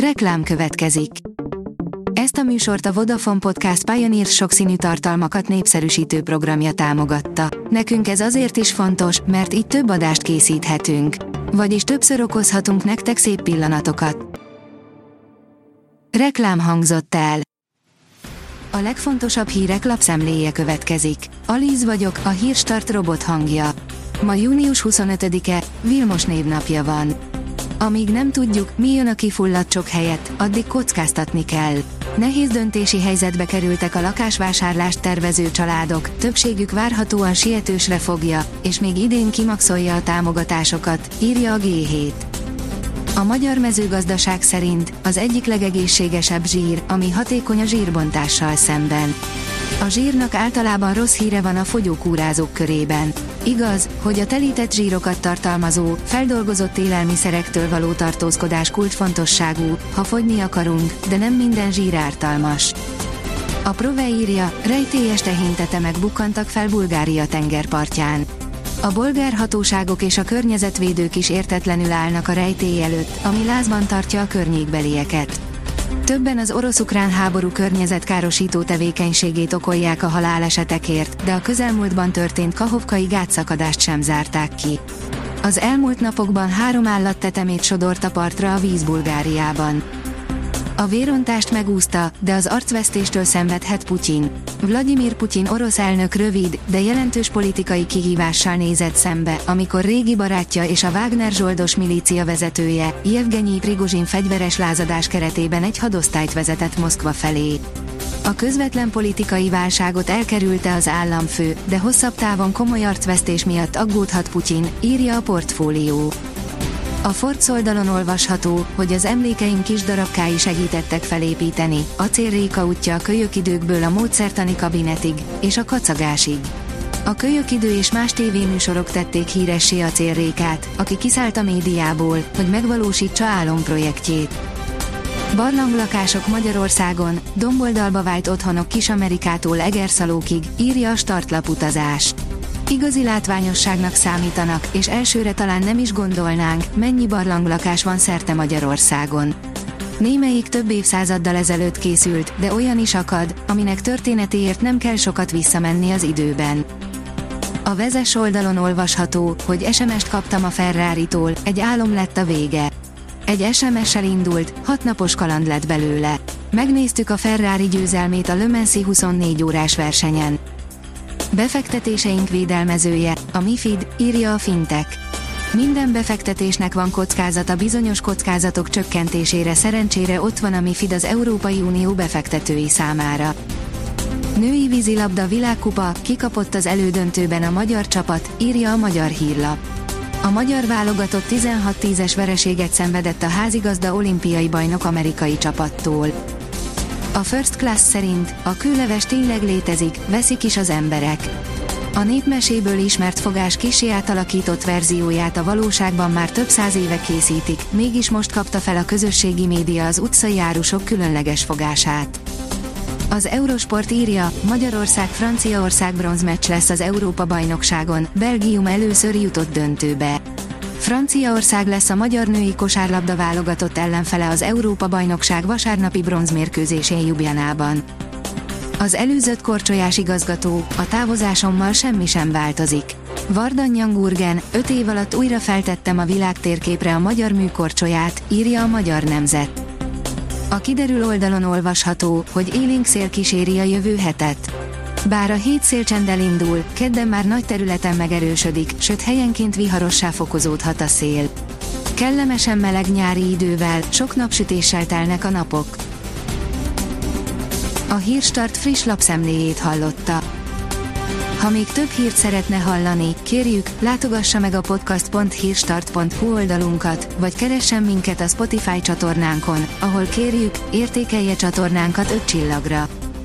Reklám következik. Ezt a műsort a Vodafone Podcast Pioneer sokszínű tartalmakat népszerűsítő programja támogatta. Nekünk ez azért is fontos, mert így több adást készíthetünk. Vagyis többször okozhatunk nektek szép pillanatokat. Reklám hangzott el. A legfontosabb hírek lapszemléje következik. Alíz vagyok, a hírstart robot hangja. Ma június 25-e, Vilmos névnapja van. Amíg nem tudjuk, mi jön a kifulladt csok helyett, addig kockáztatni kell. Nehéz döntési helyzetbe kerültek a lakásvásárlást tervező családok, többségük várhatóan sietősre fogja, és még idén kimaxolja a támogatásokat, írja a G7. A magyar mezőgazdaság szerint az egyik legegészségesebb zsír, ami hatékony a zsírbontással szemben. A zsírnak általában rossz híre van a fogyókúrázók körében. Igaz, hogy a telített zsírokat tartalmazó, feldolgozott élelmiszerektől való tartózkodás kulcsfontosságú, ha fogyni akarunk, de nem minden zsír ártalmas. A Prove írja, rejtélyes tehintetemek bukkantak fel Bulgária tengerpartján. A bolgár hatóságok és a környezetvédők is értetlenül állnak a rejtély előtt, ami lázban tartja a környékbelieket. Többen az orosz-ukrán háború környezetkárosító tevékenységét okolják a halálesetekért, de a közelmúltban történt kahovkai gátszakadást sem zárták ki. Az elmúlt napokban három állat tetemét sodort a partra a víz Bulgáriában. A vérontást megúszta, de az arcvesztéstől szenvedhet Putyin. Vladimir Putyin orosz elnök rövid, de jelentős politikai kihívással nézett szembe, amikor régi barátja és a Wagner zsoldos milícia vezetője, Yevgenyi Prigozsin fegyveres lázadás keretében egy hadosztályt vezetett Moszkva felé. A közvetlen politikai válságot elkerülte az államfő, de hosszabb távon komoly arcvesztés miatt aggódhat Putyin, írja a portfólió. A Ford oldalon olvasható, hogy az emlékeim kis darabkái segítettek felépíteni, célréka útja a kölyök időkből a módszertani kabinetig, és a kacagásig. A kölyök idő és más tévéműsorok tették híressé a célrékát, aki kiszállt a médiából, hogy megvalósítsa álomprojektjét. Barlanglakások Magyarországon, domboldalba vált otthonok Kis-Amerikától Egerszalókig, írja a startlaputazás. Igazi látványosságnak számítanak, és elsőre talán nem is gondolnánk, mennyi barlanglakás van szerte Magyarországon. Némelyik több évszázaddal ezelőtt készült, de olyan is akad, aminek történetéért nem kell sokat visszamenni az időben. A vezes oldalon olvasható, hogy SMS-t kaptam a Ferrari-tól, egy álom lett a vége. Egy SMS-sel indult, hat napos kaland lett belőle. Megnéztük a Ferrari győzelmét a Le Mans 24 órás versenyen. Befektetéseink védelmezője, a MIFID, írja a Fintech. Minden befektetésnek van kockázata bizonyos kockázatok csökkentésére szerencsére ott van a MIFID az Európai Unió befektetői számára. Női vízilabda világkupa, kikapott az elődöntőben a magyar csapat, írja a magyar hírlap. A magyar válogatott 16-10-es vereséget szenvedett a házigazda olimpiai bajnok amerikai csapattól. A First Class szerint a kőleves tényleg létezik, veszik is az emberek. A népmeséből ismert fogás kisé átalakított verzióját a valóságban már több száz éve készítik, mégis most kapta fel a közösségi média az utcai árusok különleges fogását. Az Eurosport írja, Magyarország-Franciaország bronzmeccs lesz az Európa-bajnokságon, Belgium először jutott döntőbe. Franciaország lesz a magyar női kosárlabda válogatott ellenfele az Európa-bajnokság vasárnapi bronzmérkőzésén Jubjanában. Az előzött korcsolyás igazgató, a távozásommal semmi sem változik. Vardan Nyangurgen, öt év alatt újra feltettem a világ térképre a magyar műkorcsolyát, írja a Magyar Nemzet. A kiderül oldalon olvasható, hogy élénk szél kíséri a jövő hetet. Bár a hét szélcsendel indul, kedden már nagy területen megerősödik, sőt helyenként viharossá fokozódhat a szél. Kellemesen meleg nyári idővel, sok napsütéssel telnek a napok. A Hírstart friss lapszemléjét hallotta. Ha még több hírt szeretne hallani, kérjük, látogassa meg a podcast.hírstart.hu oldalunkat, vagy keressen minket a Spotify csatornánkon, ahol kérjük, értékelje csatornánkat 5 csillagra.